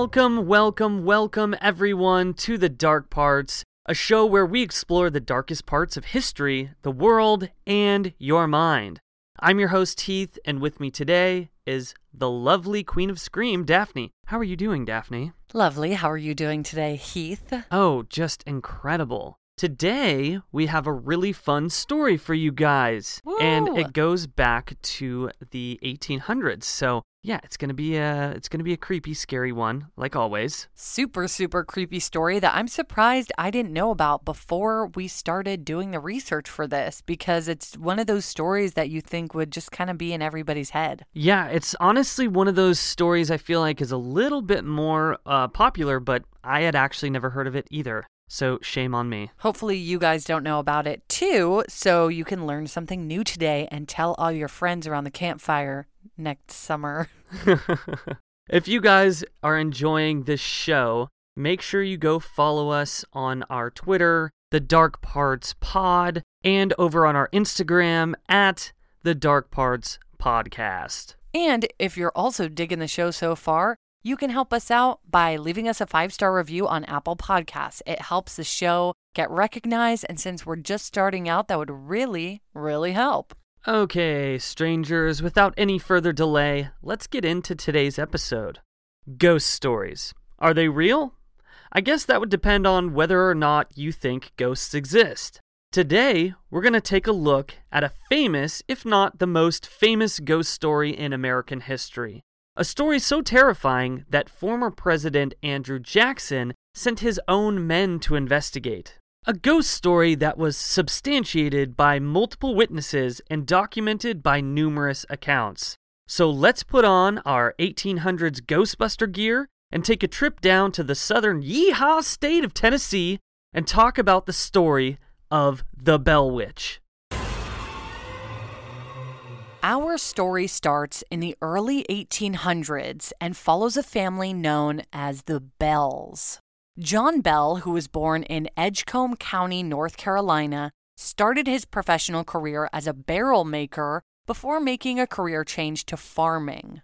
Welcome, welcome, welcome, everyone, to The Dark Parts, a show where we explore the darkest parts of history, the world, and your mind. I'm your host, Heath, and with me today is the lovely Queen of Scream, Daphne. How are you doing, Daphne? Lovely. How are you doing today, Heath? Oh, just incredible. Today, we have a really fun story for you guys, and it goes back to the 1800s. So, yeah, it's gonna be a it's gonna be a creepy, scary one, like always. Super, super creepy story that I'm surprised I didn't know about before we started doing the research for this because it's one of those stories that you think would just kind of be in everybody's head. Yeah, it's honestly one of those stories I feel like is a little bit more uh, popular, but I had actually never heard of it either. So shame on me. Hopefully, you guys don't know about it too, so you can learn something new today and tell all your friends around the campfire next summer. if you guys are enjoying this show, make sure you go follow us on our Twitter, The Dark Parts Pod, and over on our Instagram at The Dark Parts Podcast. And if you're also digging the show so far, you can help us out by leaving us a five star review on Apple Podcasts. It helps the show get recognized, and since we're just starting out, that would really, really help. Okay, strangers, without any further delay, let's get into today's episode. Ghost stories. Are they real? I guess that would depend on whether or not you think ghosts exist. Today, we're going to take a look at a famous, if not the most famous ghost story in American history. A story so terrifying that former President Andrew Jackson sent his own men to investigate. A ghost story that was substantiated by multiple witnesses and documented by numerous accounts. So let's put on our 1800s Ghostbuster gear and take a trip down to the southern yeehaw state of Tennessee and talk about the story of the Bell Witch. Our story starts in the early 1800s and follows a family known as the Bells. John Bell, who was born in Edgecombe County, North Carolina, started his professional career as a barrel maker before making a career change to farming.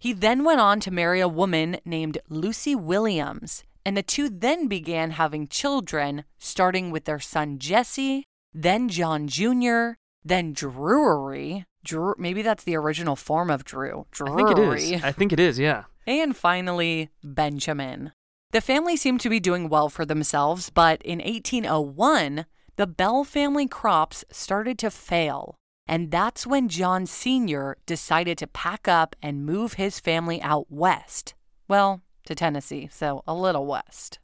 He then went on to marry a woman named Lucy Williams, and the two then began having children, starting with their son Jesse, then John Jr., then Drury. Drew, maybe that's the original form of Drew. Drury. I think it is. I think it is, yeah. And finally, Benjamin. The family seemed to be doing well for themselves, but in 1801, the Bell family crops started to fail. And that's when John Sr. decided to pack up and move his family out west. Well, to Tennessee, so a little west.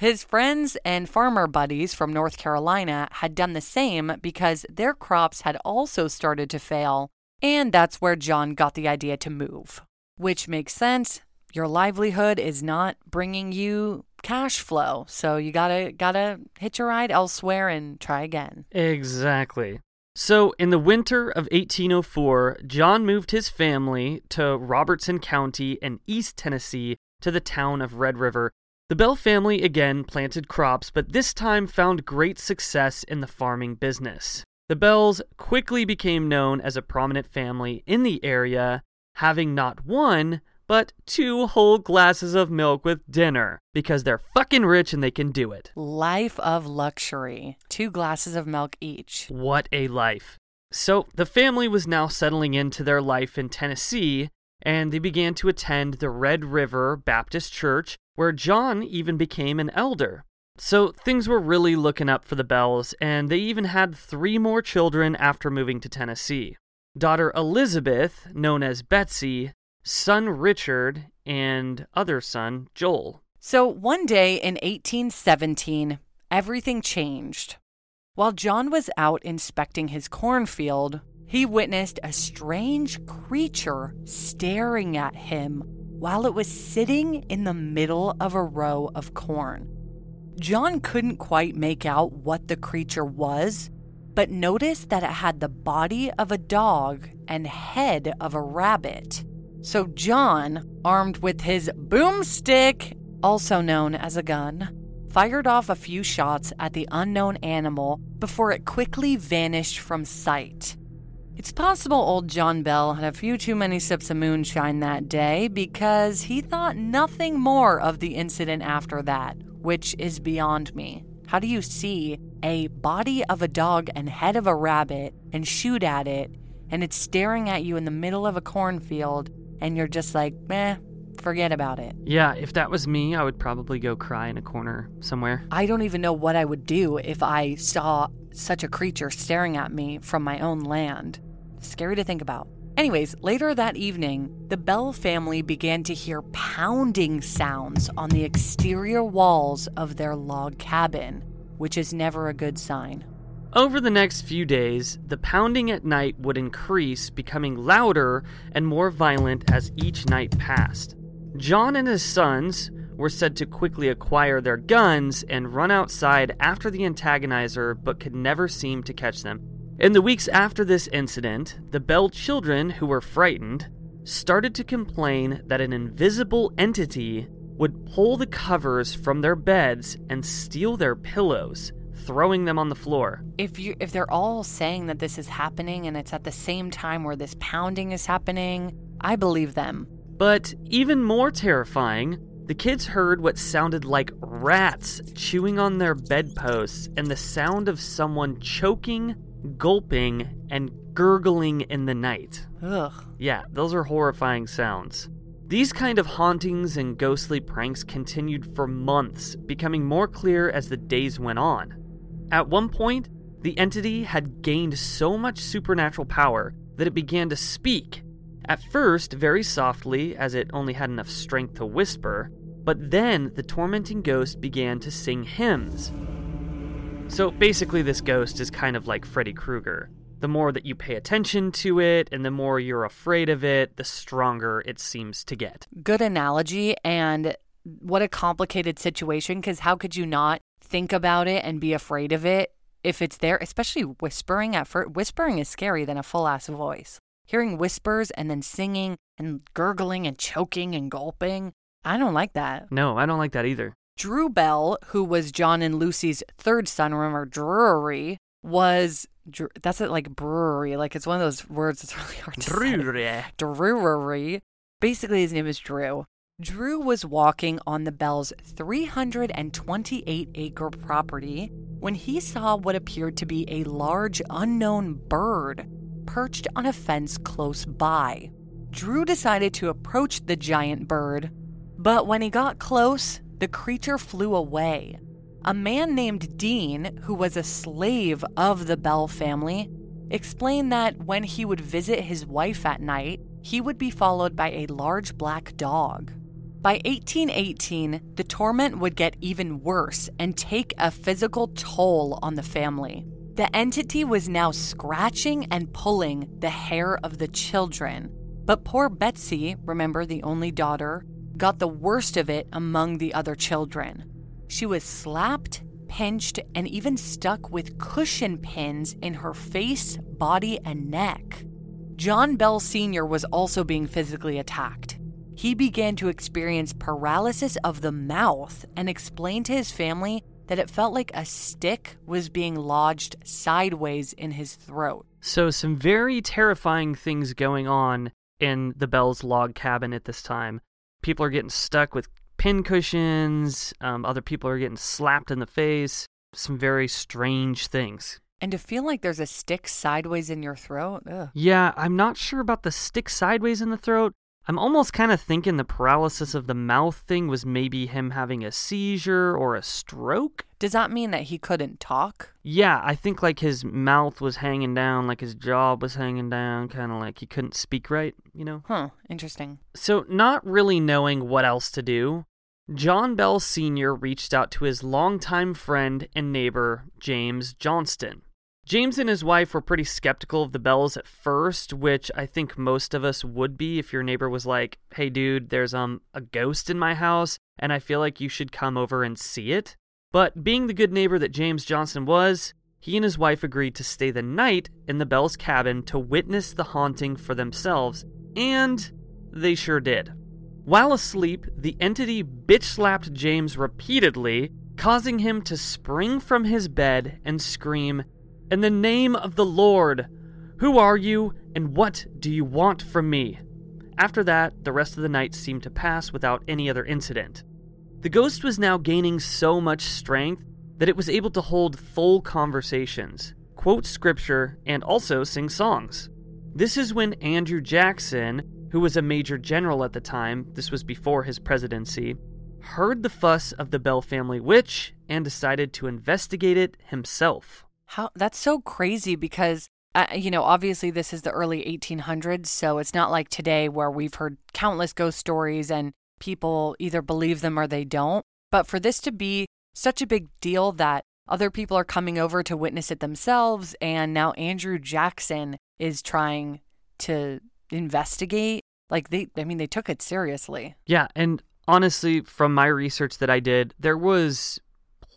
His friends and farmer buddies from North Carolina had done the same because their crops had also started to fail, and that's where John got the idea to move. Which makes sense. Your livelihood is not bringing you cash flow, so you gotta gotta hitch a ride elsewhere and try again. Exactly. So, in the winter of 1804, John moved his family to Robertson County in East Tennessee to the town of Red River. The Bell family again planted crops, but this time found great success in the farming business. The Bells quickly became known as a prominent family in the area, having not one, but two whole glasses of milk with dinner because they're fucking rich and they can do it. Life of luxury. Two glasses of milk each. What a life. So, the family was now settling into their life in Tennessee, and they began to attend the Red River Baptist Church, where John even became an elder. So, things were really looking up for the Bells, and they even had three more children after moving to Tennessee. Daughter Elizabeth, known as Betsy, son Richard, and other son Joel. So one day in 1817, everything changed. While John was out inspecting his cornfield, he witnessed a strange creature staring at him while it was sitting in the middle of a row of corn. John couldn't quite make out what the creature was, but noticed that it had the body of a dog and head of a rabbit. So John, armed with his boomstick, also known as a gun, fired off a few shots at the unknown animal before it quickly vanished from sight. It's possible old John Bell had a few too many sips of moonshine that day because he thought nothing more of the incident after that, which is beyond me. How do you see a body of a dog and head of a rabbit and shoot at it, and it's staring at you in the middle of a cornfield, and you're just like, meh, forget about it? Yeah, if that was me, I would probably go cry in a corner somewhere. I don't even know what I would do if I saw such a creature staring at me from my own land. Scary to think about. Anyways, later that evening, the Bell family began to hear pounding sounds on the exterior walls of their log cabin, which is never a good sign. Over the next few days, the pounding at night would increase, becoming louder and more violent as each night passed. John and his sons were said to quickly acquire their guns and run outside after the antagonizer, but could never seem to catch them. In the weeks after this incident, the Bell children, who were frightened, started to complain that an invisible entity would pull the covers from their beds and steal their pillows, throwing them on the floor. If you if they're all saying that this is happening and it's at the same time where this pounding is happening, I believe them. But even more terrifying, the kids heard what sounded like rats chewing on their bedposts and the sound of someone choking gulping, and gurgling in the night. Ugh. Yeah, those are horrifying sounds. These kind of hauntings and ghostly pranks continued for months, becoming more clear as the days went on. At one point, the entity had gained so much supernatural power that it began to speak. At first, very softly, as it only had enough strength to whisper, but then the tormenting ghost began to sing hymns. So basically, this ghost is kind of like Freddy Krueger. The more that you pay attention to it and the more you're afraid of it, the stronger it seems to get. Good analogy, and what a complicated situation because how could you not think about it and be afraid of it if it's there, especially whispering at first? Whispering is scary than a full ass voice. Hearing whispers and then singing and gurgling and choking and gulping, I don't like that. No, I don't like that either. Drew Bell, who was John and Lucy's third son, remember Drury, was that's it like brewery, like it's one of those words that's really hard to Drury. say. Drury. Basically, his name is Drew. Drew was walking on the Bell's 328 acre property when he saw what appeared to be a large unknown bird perched on a fence close by. Drew decided to approach the giant bird, but when he got close, the creature flew away. A man named Dean, who was a slave of the Bell family, explained that when he would visit his wife at night, he would be followed by a large black dog. By 1818, the torment would get even worse and take a physical toll on the family. The entity was now scratching and pulling the hair of the children. But poor Betsy, remember the only daughter, got the worst of it among the other children. She was slapped, pinched, and even stuck with cushion pins in her face, body, and neck. John Bell Sr. was also being physically attacked. He began to experience paralysis of the mouth and explained to his family that it felt like a stick was being lodged sideways in his throat. So, some very terrifying things going on in the Bell's log cabin at this time people are getting stuck with pin cushions. Um, other people are getting slapped in the face. Some very strange things. And to feel like there's a stick sideways in your throat. Ugh. Yeah, I'm not sure about the stick sideways in the throat. I'm almost kind of thinking the paralysis of the mouth thing was maybe him having a seizure or a stroke. Does that mean that he couldn't talk? Yeah, I think like his mouth was hanging down, like his jaw was hanging down, kind of like he couldn't speak right, you know? Huh, interesting. So, not really knowing what else to do, John Bell Sr. reached out to his longtime friend and neighbor, James Johnston. James and his wife were pretty skeptical of the bells at first, which I think most of us would be if your neighbor was like, "Hey dude, there's um a ghost in my house and I feel like you should come over and see it." But being the good neighbor that James Johnson was, he and his wife agreed to stay the night in the Bell's cabin to witness the haunting for themselves, and they sure did. While asleep, the entity bitch slapped James repeatedly, causing him to spring from his bed and scream, in the name of the Lord, Who are you, and what do you want from me? After that, the rest of the night seemed to pass without any other incident. The ghost was now gaining so much strength that it was able to hold full conversations, quote scripture, and also sing songs. This is when Andrew Jackson, who was a major general at the time, this was before his presidency, heard the fuss of the Bell family witch and decided to investigate it himself. How that's so crazy because uh, you know, obviously this is the early 1800s, so it's not like today where we've heard countless ghost stories and people either believe them or they don't. But for this to be such a big deal that other people are coming over to witness it themselves, and now Andrew Jackson is trying to investigate. Like they, I mean, they took it seriously. Yeah, and honestly, from my research that I did, there was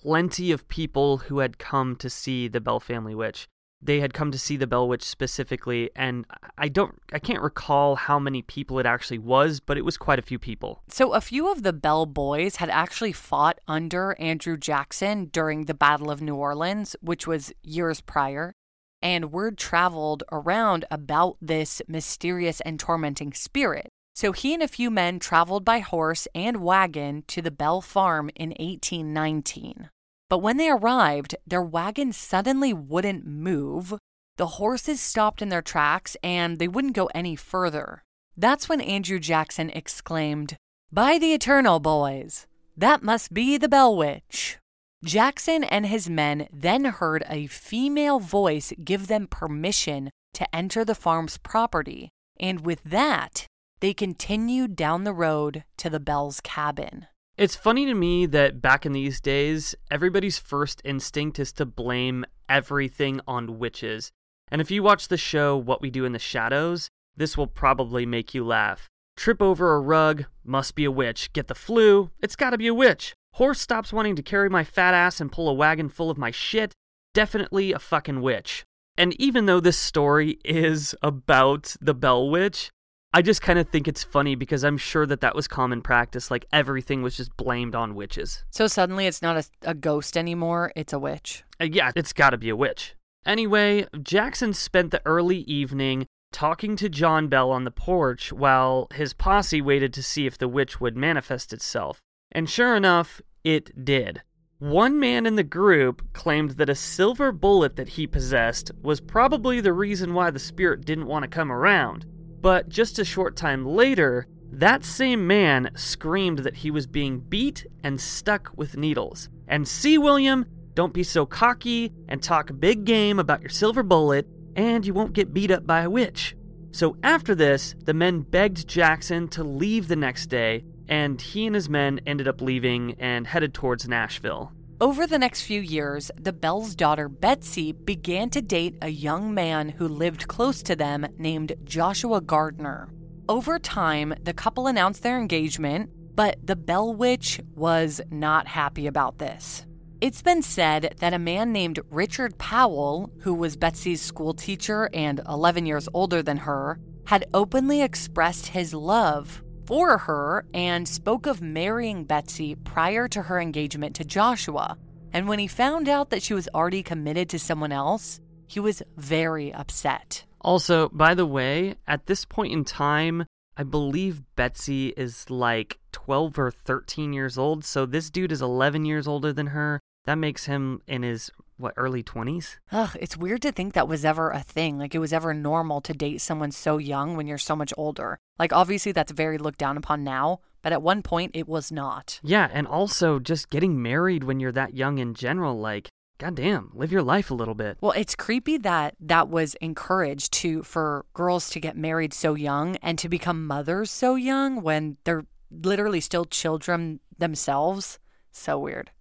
plenty of people who had come to see the Bell Family Witch. They had come to see the Bell Witch specifically, and I don't, I can't recall how many people it actually was, but it was quite a few people. So, a few of the Bell boys had actually fought under Andrew Jackson during the Battle of New Orleans, which was years prior and word traveled around about this mysterious and tormenting spirit. So he and a few men traveled by horse and wagon to the Bell Farm in 1819. But when they arrived, their wagon suddenly wouldn't move. The horses stopped in their tracks and they wouldn't go any further. That's when Andrew Jackson exclaimed, By the Eternal, boys! That must be the Bell Witch! Jackson and his men then heard a female voice give them permission to enter the farm's property, and with that, they continued down the road to the Bell's cabin. It's funny to me that back in these days, everybody's first instinct is to blame everything on witches. And if you watch the show What We Do in the Shadows, this will probably make you laugh. Trip over a rug, must be a witch. Get the flu, it's gotta be a witch. Horse stops wanting to carry my fat ass and pull a wagon full of my shit. Definitely a fucking witch. And even though this story is about the Bell Witch, I just kind of think it's funny because I'm sure that that was common practice. Like everything was just blamed on witches. So suddenly it's not a, a ghost anymore, it's a witch. Uh, yeah, it's gotta be a witch. Anyway, Jackson spent the early evening talking to John Bell on the porch while his posse waited to see if the witch would manifest itself. And sure enough, it did. One man in the group claimed that a silver bullet that he possessed was probably the reason why the spirit didn't want to come around. But just a short time later, that same man screamed that he was being beat and stuck with needles. And see, William, don't be so cocky and talk big game about your silver bullet, and you won't get beat up by a witch. So after this, the men begged Jackson to leave the next day and he and his men ended up leaving and headed towards Nashville. Over the next few years, the Bell's daughter Betsy began to date a young man who lived close to them named Joshua Gardner. Over time, the couple announced their engagement, but the Bell Witch was not happy about this. It's been said that a man named Richard Powell, who was Betsy's school teacher and 11 years older than her, had openly expressed his love for her and spoke of marrying Betsy prior to her engagement to Joshua. And when he found out that she was already committed to someone else, he was very upset. Also, by the way, at this point in time, I believe Betsy is like 12 or 13 years old. So this dude is 11 years older than her. That makes him in his what early 20s ugh it's weird to think that was ever a thing. Like it was ever normal to date someone so young when you're so much older. Like obviously that's very looked down upon now but at one point it was not. Yeah and also just getting married when you're that young in general like goddamn live your life a little bit. Well it's creepy that that was encouraged to for girls to get married so young and to become mothers so young when they're literally still children themselves. So weird.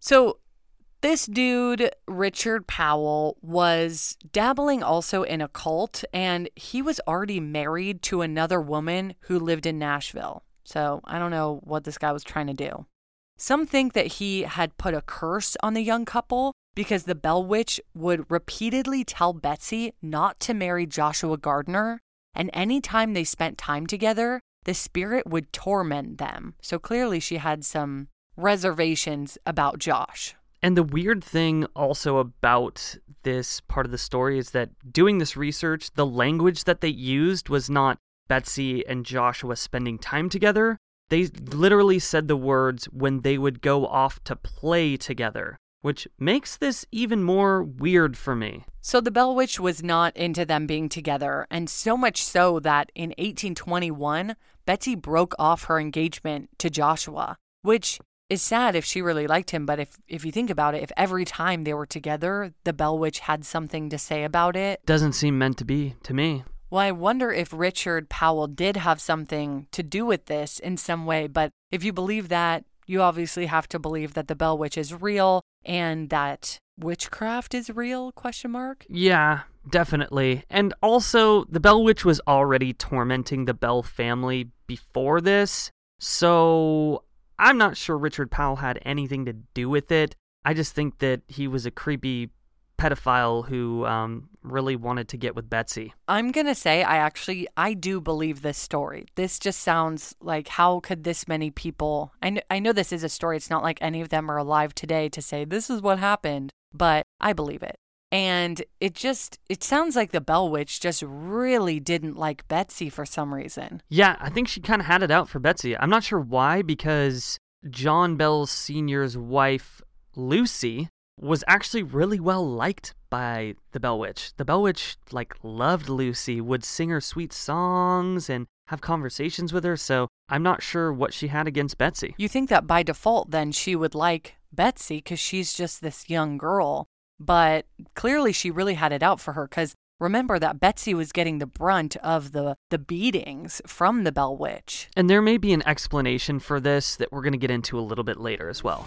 So this dude, Richard Powell, was dabbling also in a cult, and he was already married to another woman who lived in Nashville. So I don't know what this guy was trying to do. Some think that he had put a curse on the young couple because the Bell Witch would repeatedly tell Betsy not to marry Joshua Gardner, and anytime they spent time together, the spirit would torment them. So clearly she had some reservations about Josh. And the weird thing also about this part of the story is that doing this research, the language that they used was not Betsy and Joshua spending time together. They literally said the words when they would go off to play together, which makes this even more weird for me. So the Bell Witch was not into them being together, and so much so that in 1821, Betsy broke off her engagement to Joshua, which is sad if she really liked him, but if if you think about it, if every time they were together, the Bell Witch had something to say about it, Doesn't seem meant to be to me. well, I wonder if Richard Powell did have something to do with this in some way, but if you believe that, you obviously have to believe that the Bell Witch is real and that witchcraft is real question mark Yeah, definitely. And also, the Bell Witch was already tormenting the Bell family before this, so I'm not sure Richard Powell had anything to do with it. I just think that he was a creepy pedophile who um, really wanted to get with Betsy. I'm going to say I actually I do believe this story. This just sounds like how could this many people I know, I know this is a story. It's not like any of them are alive today to say this is what happened, but I believe it. And it just it sounds like the Bell Witch just really didn't like Betsy for some reason. Yeah, I think she kind of had it out for Betsy. I'm not sure why, because John Bell Sr.'s wife, Lucy, was actually really well liked by the Bell Witch. The Bell Witch, like, loved Lucy, would sing her sweet songs and have conversations with her, so I'm not sure what she had against Betsy. You think that by default then she would like Betsy cuz she's just this young girl, but clearly she really had it out for her cuz remember that Betsy was getting the brunt of the the beatings from the Bell Witch. And there may be an explanation for this that we're going to get into a little bit later as well.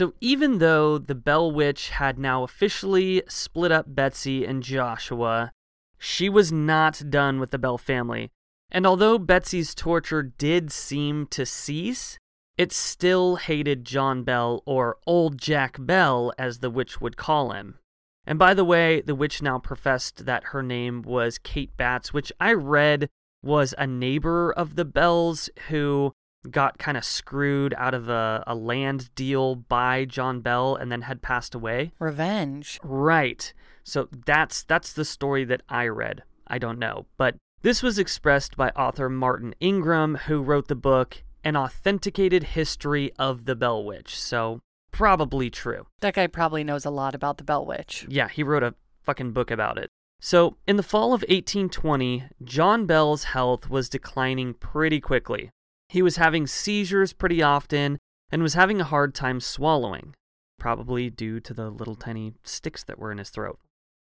So, even though the Bell Witch had now officially split up Betsy and Joshua, she was not done with the Bell family. And although Betsy's torture did seem to cease, it still hated John Bell, or Old Jack Bell, as the witch would call him. And by the way, the witch now professed that her name was Kate Batts, which I read was a neighbor of the Bells who got kind of screwed out of a, a land deal by John Bell and then had passed away. Revenge. Right. So that's that's the story that I read. I don't know, but this was expressed by author Martin Ingram who wrote the book An Authenticated History of the Bell Witch. So probably true. That guy probably knows a lot about the Bell Witch. Yeah, he wrote a fucking book about it. So, in the fall of 1820, John Bell's health was declining pretty quickly. He was having seizures pretty often and was having a hard time swallowing, probably due to the little tiny sticks that were in his throat.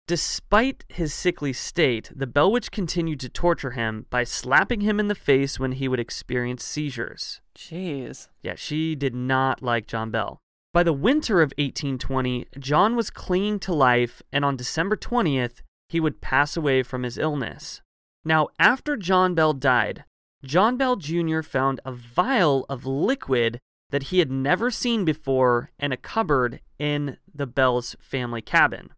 Despite his sickly state, the Bell Witch continued to torture him by slapping him in the face when he would experience seizures. Jeez. Yeah, she did not like John Bell. By the winter of 1820, John was clinging to life, and on December 20th, he would pass away from his illness. Now, after John Bell died, John Bell Jr. found a vial of liquid that he had never seen before in a cupboard in the Bell's family cabin.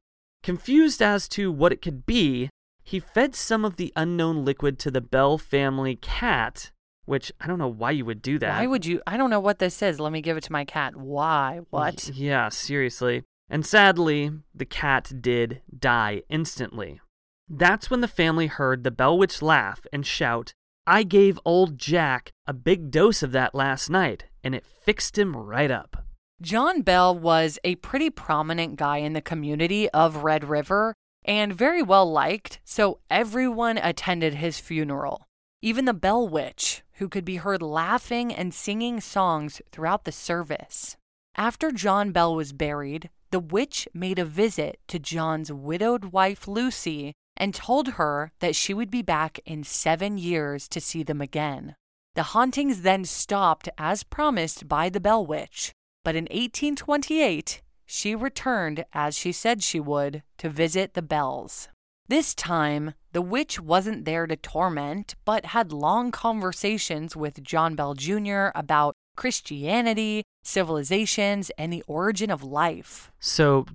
Confused as to what it could be, he fed some of the unknown liquid to the Bell family cat, which I don't know why you would do that. Why would you? I don't know what this is. Let me give it to my cat. Why? What? Yeah, seriously. And sadly, the cat did die instantly. That's when the family heard the Bell Witch laugh and shout, I gave old Jack a big dose of that last night, and it fixed him right up. John Bell was a pretty prominent guy in the community of Red River and very well liked, so everyone attended his funeral. Even the Bell Witch, who could be heard laughing and singing songs throughout the service. After John Bell was buried, the witch made a visit to John's widowed wife Lucy and told her that she would be back in seven years to see them again. The hauntings then stopped as promised by the Bell Witch, but in 1828, she returned as she said she would to visit the Bells. This time, the witch wasn't there to torment, but had long conversations with John Bell Jr. about Christianity, civilizations, and the origin of life. So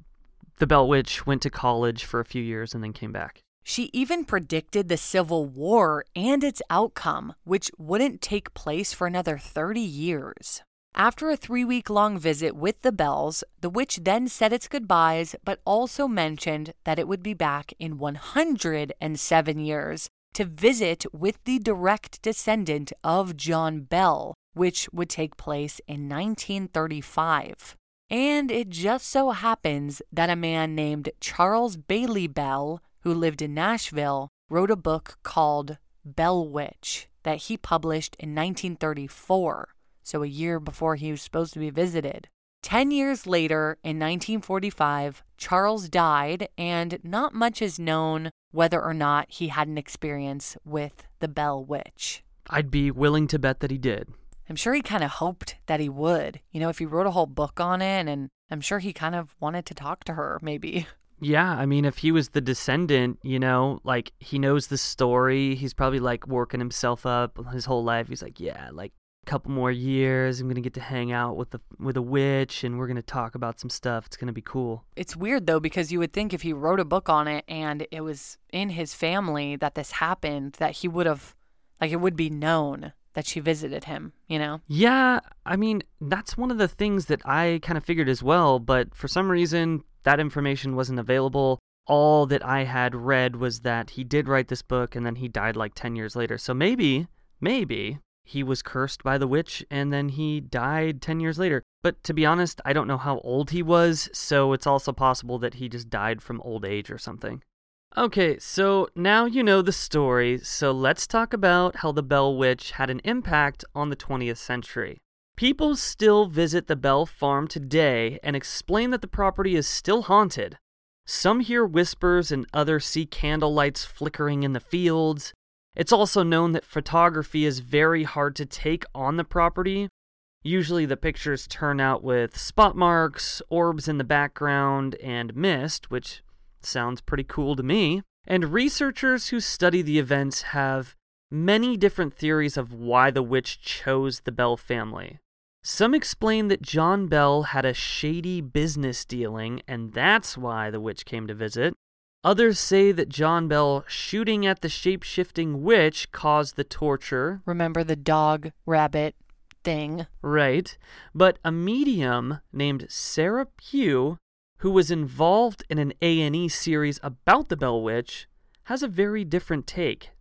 the Bell Witch went to college for a few years and then came back. She even predicted the Civil War and its outcome, which wouldn't take place for another 30 years. After a three week long visit with the Bells, the witch then said its goodbyes, but also mentioned that it would be back in 107 years to visit with the direct descendant of John Bell, which would take place in 1935. And it just so happens that a man named Charles Bailey Bell, who lived in Nashville, wrote a book called Bell Witch that he published in 1934, so a year before he was supposed to be visited. Ten years later, in 1945, Charles died, and not much is known whether or not he had an experience with the Bell Witch. I'd be willing to bet that he did. I'm sure he kind of hoped that he would. You know, if he wrote a whole book on it, and I'm sure he kind of wanted to talk to her, maybe. Yeah, I mean, if he was the descendant, you know, like he knows the story, he's probably like working himself up his whole life. He's like, yeah, like a couple more years, I'm gonna get to hang out with the with a witch, and we're gonna talk about some stuff. It's gonna be cool. It's weird though, because you would think if he wrote a book on it and it was in his family that this happened, that he would have, like, it would be known that she visited him, you know? Yeah, I mean, that's one of the things that I kind of figured as well, but for some reason, that information wasn't available. All that I had read was that he did write this book and then he died like 10 years later. So maybe, maybe he was cursed by the witch and then he died 10 years later. But to be honest, I don't know how old he was, so it's also possible that he just died from old age or something. Okay, so now you know the story, so let's talk about how the Bell Witch had an impact on the 20th century. People still visit the Bell Farm today and explain that the property is still haunted. Some hear whispers and others see candle lights flickering in the fields. It's also known that photography is very hard to take on the property. Usually the pictures turn out with spot marks, orbs in the background, and mist, which sounds pretty cool to me. And researchers who study the events have many different theories of why the witch chose the Bell family. Some explain that John Bell had a shady business dealing, and that's why the witch came to visit. Others say that John Bell shooting at the shape shifting witch caused the torture. Remember the dog rabbit thing? Right. But a medium named Sarah Pugh, who was involved in an A&E series about the Bell Witch, has a very different take.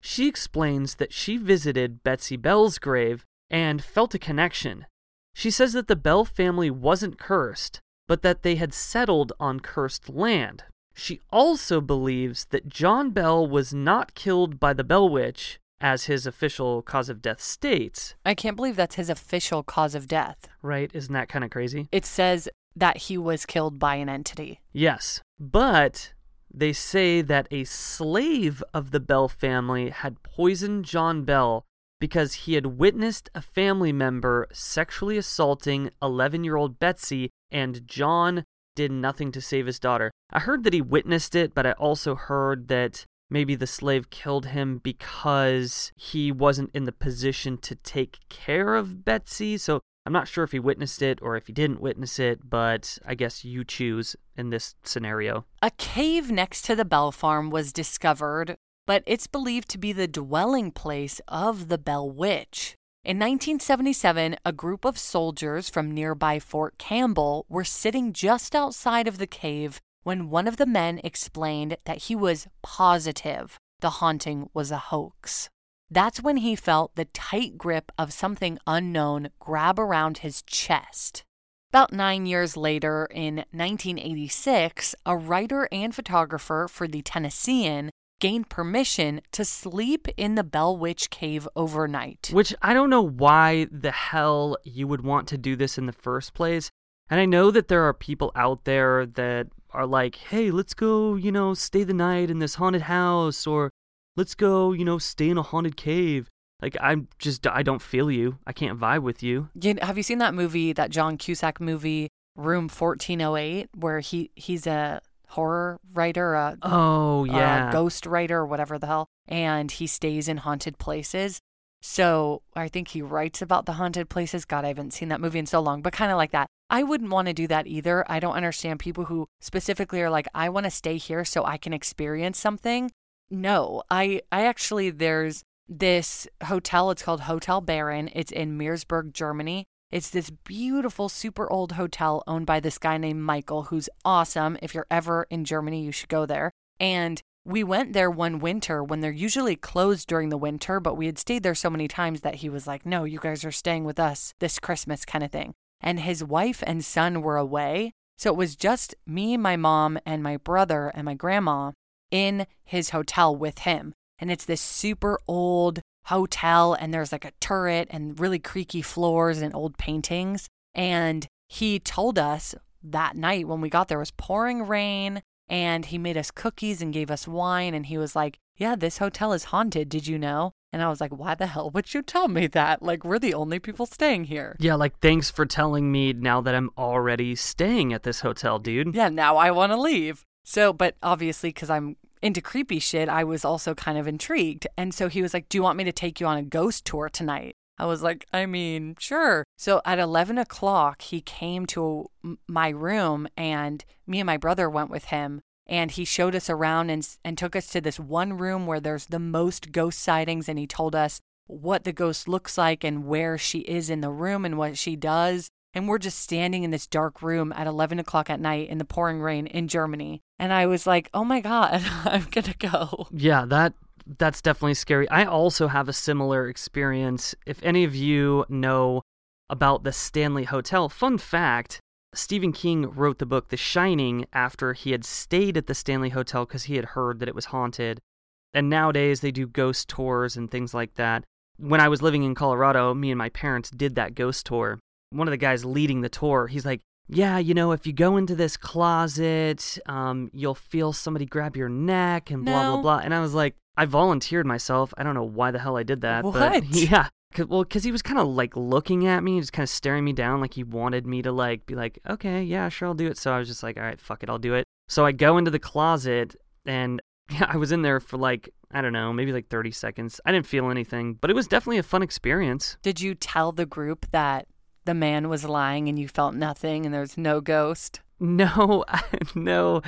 She explains that she visited Betsy Bell's grave and felt a connection. She says that the Bell family wasn't cursed, but that they had settled on cursed land. She also believes that John Bell was not killed by the Bell Witch, as his official cause of death states. I can't believe that's his official cause of death. Right? Isn't that kind of crazy? It says that he was killed by an entity. Yes. But they say that a slave of the Bell family had poisoned John Bell because he had witnessed a family member sexually assaulting 11 year old Betsy, and John did nothing to save his daughter. I heard that he witnessed it, but I also heard that maybe the slave killed him because he wasn't in the position to take care of Betsy. So I'm not sure if he witnessed it or if he didn't witness it, but I guess you choose in this scenario. A cave next to the Bell Farm was discovered, but it's believed to be the dwelling place of the Bell Witch. In 1977, a group of soldiers from nearby Fort Campbell were sitting just outside of the cave when one of the men explained that he was positive the haunting was a hoax. That's when he felt the tight grip of something unknown grab around his chest. About nine years later, in 1986, a writer and photographer for the Tennessean gained permission to sleep in the Bell Witch Cave overnight. Which I don't know why the hell you would want to do this in the first place. And I know that there are people out there that are like, hey, let's go, you know, stay the night in this haunted house, or let's go, you know, stay in a haunted cave. Like, I'm just, I don't feel you. I can't vibe with you. You have you seen that movie, that John Cusack movie, Room 1408, where he he's a horror writer, a, Oh, yeah. a ghost writer, or whatever the hell, and he stays in haunted places. So I think he writes about the haunted places. God, I haven't seen that movie in so long, but kind of like that. I wouldn't want to do that either. I don't understand people who specifically are like, I want to stay here so I can experience something. No, I, I actually, there's this hotel. It's called Hotel Baron. It's in Meersburg, Germany. It's this beautiful, super old hotel owned by this guy named Michael, who's awesome. If you're ever in Germany, you should go there. And we went there one winter when they're usually closed during the winter, but we had stayed there so many times that he was like, No, you guys are staying with us this Christmas, kind of thing. And his wife and son were away. So it was just me, my mom, and my brother and my grandma in his hotel with him. And it's this super old hotel, and there's like a turret and really creaky floors and old paintings. And he told us that night when we got there was pouring rain and he made us cookies and gave us wine and he was like, "Yeah, this hotel is haunted, did you know?" And I was like, "Why the hell would you tell me that? Like we're the only people staying here." Yeah, like, thanks for telling me now that I'm already staying at this hotel, dude. Yeah, now I want to leave. So, but obviously cuz I'm into creepy shit, I was also kind of intrigued. And so he was like, "Do you want me to take you on a ghost tour tonight?" I was like, I mean, sure. So at 11 o'clock, he came to my room and me and my brother went with him. And he showed us around and, and took us to this one room where there's the most ghost sightings. And he told us what the ghost looks like and where she is in the room and what she does. And we're just standing in this dark room at 11 o'clock at night in the pouring rain in Germany. And I was like, oh my God, I'm going to go. Yeah, that that's definitely scary. I also have a similar experience. If any of you know about the Stanley Hotel, fun fact, Stephen King wrote the book The Shining after he had stayed at the Stanley Hotel because he had heard that it was haunted. And nowadays they do ghost tours and things like that. When I was living in Colorado, me and my parents did that ghost tour. One of the guys leading the tour, he's like, yeah, you know, if you go into this closet, um, you'll feel somebody grab your neck and blah, blah, No. blah. And I was like, I volunteered myself. I don't know why the hell I did that. But What? yeah. Cause, well, because he was kind of like looking at me, just kind of staring me down, like he wanted me to like be like, okay, yeah, sure, I'll do it. So I was just like, all right, fuck it, I'll do it. So I go into the closet and yeah, I was in there for like I don't know, maybe like 30 seconds. I didn't feel anything, but it was definitely a fun experience. Did you tell the group that the man was lying and you felt nothing and there's no ghost? No, no.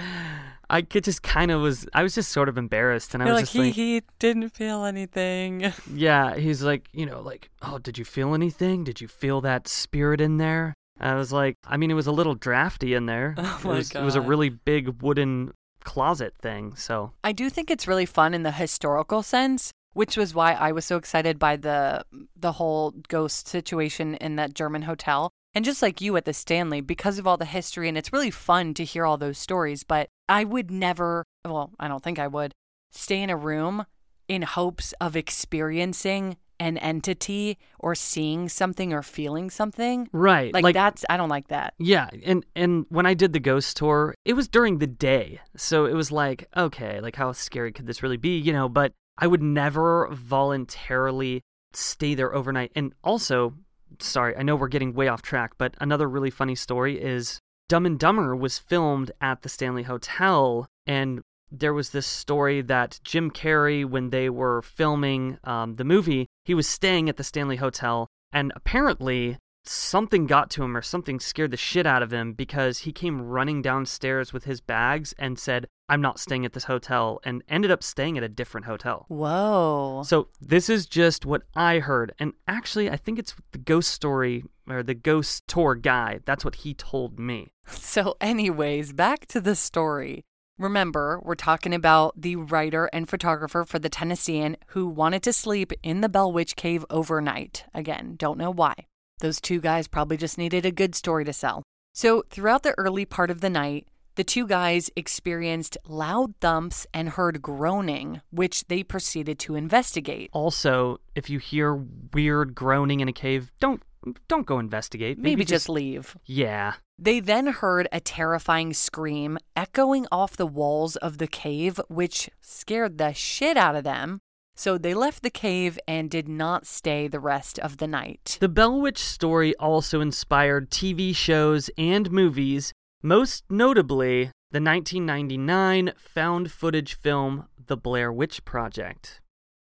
I could just kind of was. I was just sort of embarrassed, and I You're was like, just he, like, he didn't feel anything. yeah. He's like, you know, like, oh, did you feel anything? Did you feel that spirit in there? I was like, I mean, it was a little drafty in there. Oh it my was, It was a really big wooden closet thing. So I do think it's really fun in the historical sense, which was why I was so excited by the the whole ghost situation in that German hotel. And just like you at the Stanley, because of all the history, and it's really fun to hear all those stories. But I would never, well, I don't think I would, stay in a room in hopes of experiencing an entity or seeing something or feeling something. right, Like, that's, I don't like that. Yeah, and and when I did the ghost tour, it was during the day. So it was like, okay, like how scary could this really be, you know, but I would never voluntarily stay there overnight. And also, sorry, I know we're getting way off track, but another really funny story is Dumb and Dumber was filmed at the Stanley Hotel and there was this story that Jim Carrey, when they were filming um, the movie, he was staying at the Stanley Hotel, and apparently something got to him or something scared the shit out of him because he came running downstairs with his bags and said, I'm not staying at this hotel, and ended up staying at a different hotel. Whoa. So this is just what I heard. And actually, I think it's the ghost story or the ghost tour guy. That's what he told me. So, anyways, back to the story. Remember, we're talking about the writer and photographer for the Tennessean who wanted to sleep in the Bell Witch Cave overnight. Again, don't know why. Those two guys probably just needed a good story to sell. So, throughout the early part of the night, the two guys experienced loud thumps and heard groaning, which they proceeded to investigate. Also, if you hear weird groaning in a cave, don't don't go investigate. Maybe, just leave. Yeah. They then heard a terrifying scream echoing off the walls of the cave, which scared the shit out of them. So they left the cave and did not stay the rest of the night. The Bell Witch story also inspired TV shows and movies, most notably the 1999 found footage film The Blair Witch Project.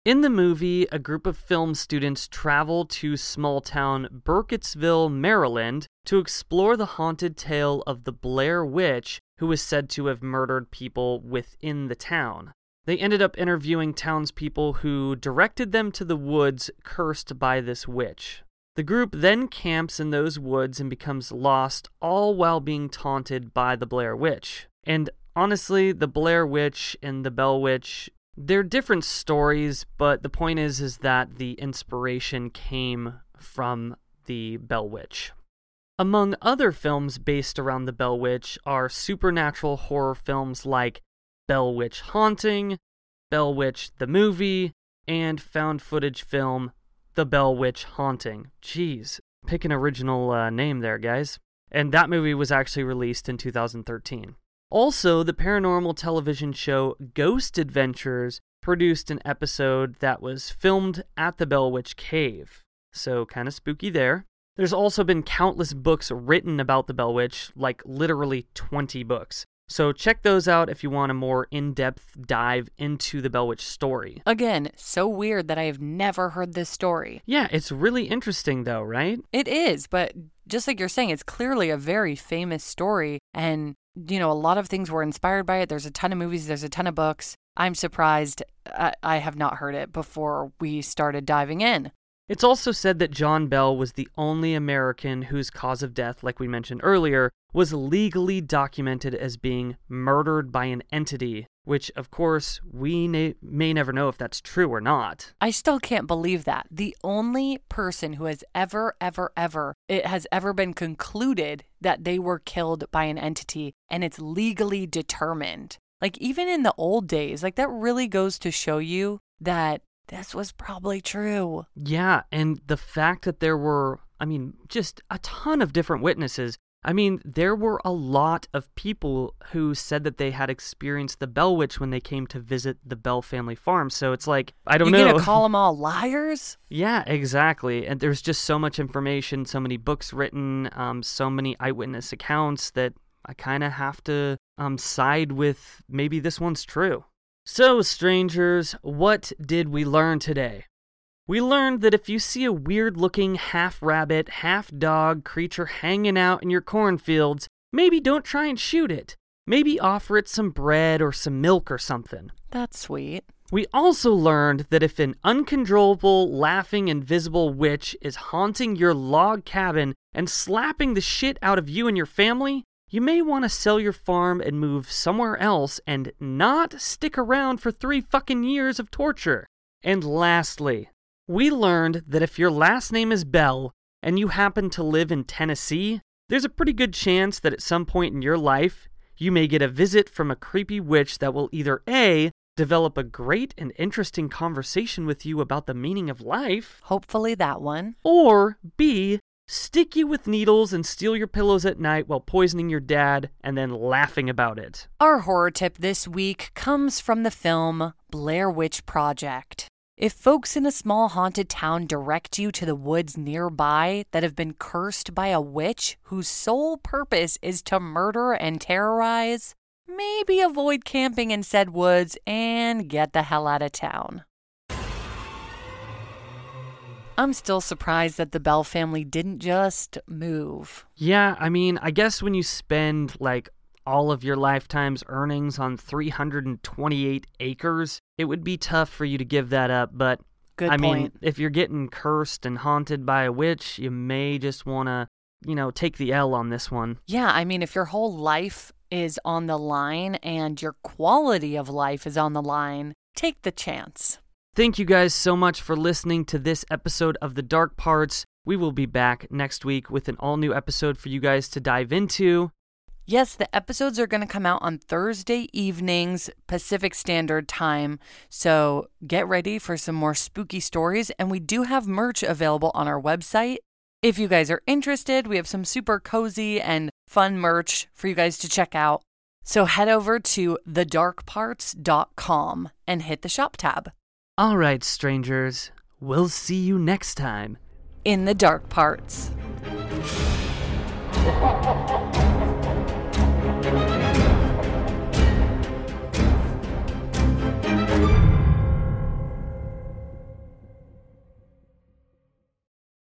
In the movie, a group of film students travel to small town Burkittsville, Maryland, to explore the haunted tale of the Blair Witch, who was said to have murdered people within the town. They ended up interviewing townspeople who directed them to the woods cursed by this witch. The group then camps in those woods and becomes lost, all while being taunted by the Blair Witch. And honestly, the Blair Witch and the Bell Witch they're different stories, but the point is is that the inspiration came from the Bell Witch. Among other films based around the Bell Witch are supernatural horror films like Bell Witch Haunting, Bell Witch the movie, and found footage film The Bell Witch Haunting. Jeez, pick an original uh, name there, guys. And that movie was actually released in 2013. Also, the paranormal television show Ghost Adventures produced an episode that was filmed at the Bell Witch Cave. So, kind of spooky there. There's also been countless books written about the Bell Witch, like literally 20 books. So, check those out if you want a more in depth dive into the Bell Witch story. Again, so weird that I have never heard this story. Yeah, it's really interesting though, right? It is, but just like you're saying, it's clearly a very famous story. And you know, a lot of things were inspired by it. There's a ton of movies, there's a ton of books. I'm surprised I, I have not heard it before we started diving in. It's also said that John Bell was the only American whose cause of death, like we mentioned earlier, was legally documented as being murdered by an entity, which, of course, we na- may never know if that's true or not. I still can't believe that. The only person who has ever, ever, ever, it has ever been concluded that they were killed by an entity and it's legally determined. Like, even in the old days, like that really goes to show you that this was probably true. Yeah, and the fact that there were, I mean, just a ton of different witnesses. I mean, there were a lot of people who said that they had experienced the Bell Witch when they came to visit the Bell family farm. So it's like, I don't you know. You gonna call them all liars? Yeah, exactly. And there's just so much information, so many books written, um, so many eyewitness accounts that I kind of have to um, side with maybe this one's true. So, strangers, what did we learn today? We learned that if you see a weird looking half rabbit, half dog creature hanging out in your cornfields, maybe don't try and shoot it. Maybe offer it some bread or some milk or something. That's sweet. We also learned that if an uncontrollable, laughing, invisible witch is haunting your log cabin and slapping the shit out of you and your family, you may want to sell your farm and move somewhere else and not stick around for three fucking years of torture. And lastly, we learned that if your last name is Bell and you happen to live in Tennessee, there's a pretty good chance that at some point in your life, you may get a visit from a creepy witch that will either A, develop a great and interesting conversation with you about the meaning of life, Hopefully, that one. or B, stick you with needles and steal your pillows at night while poisoning your dad and then laughing about it. Our horror tip this week comes from the film Blair Witch Project. If folks in a small haunted town direct you to the woods nearby that have been cursed by a witch whose sole purpose is to murder and terrorize, maybe avoid camping in said woods and get the hell out of town. I'm still surprised that the Bell family didn't just move. Yeah, I mean, I guess when you spend like all of your lifetime's earnings on 328 acres, it would be tough for you to give that up. But Good I mean, if you're getting cursed and haunted by a witch, you may just want to, you know, take the L on this one. Yeah, I mean, if your whole life is on the line and your quality of life is on the line, take the chance. Thank you guys so much for listening to this episode of The Dark Parts. We will be back next week with an all new episode for you guys to dive into. Yes, the episodes are going to come out on Thursday evenings, Pacific Standard Time. So get ready for some more spooky stories. And we do have merch available on our website. If you guys are interested, we have some super cozy and fun merch for you guys to check out. So head over to thedarkparts.com and hit the shop tab. All right, strangers, we'll see you next time. In the dark parts.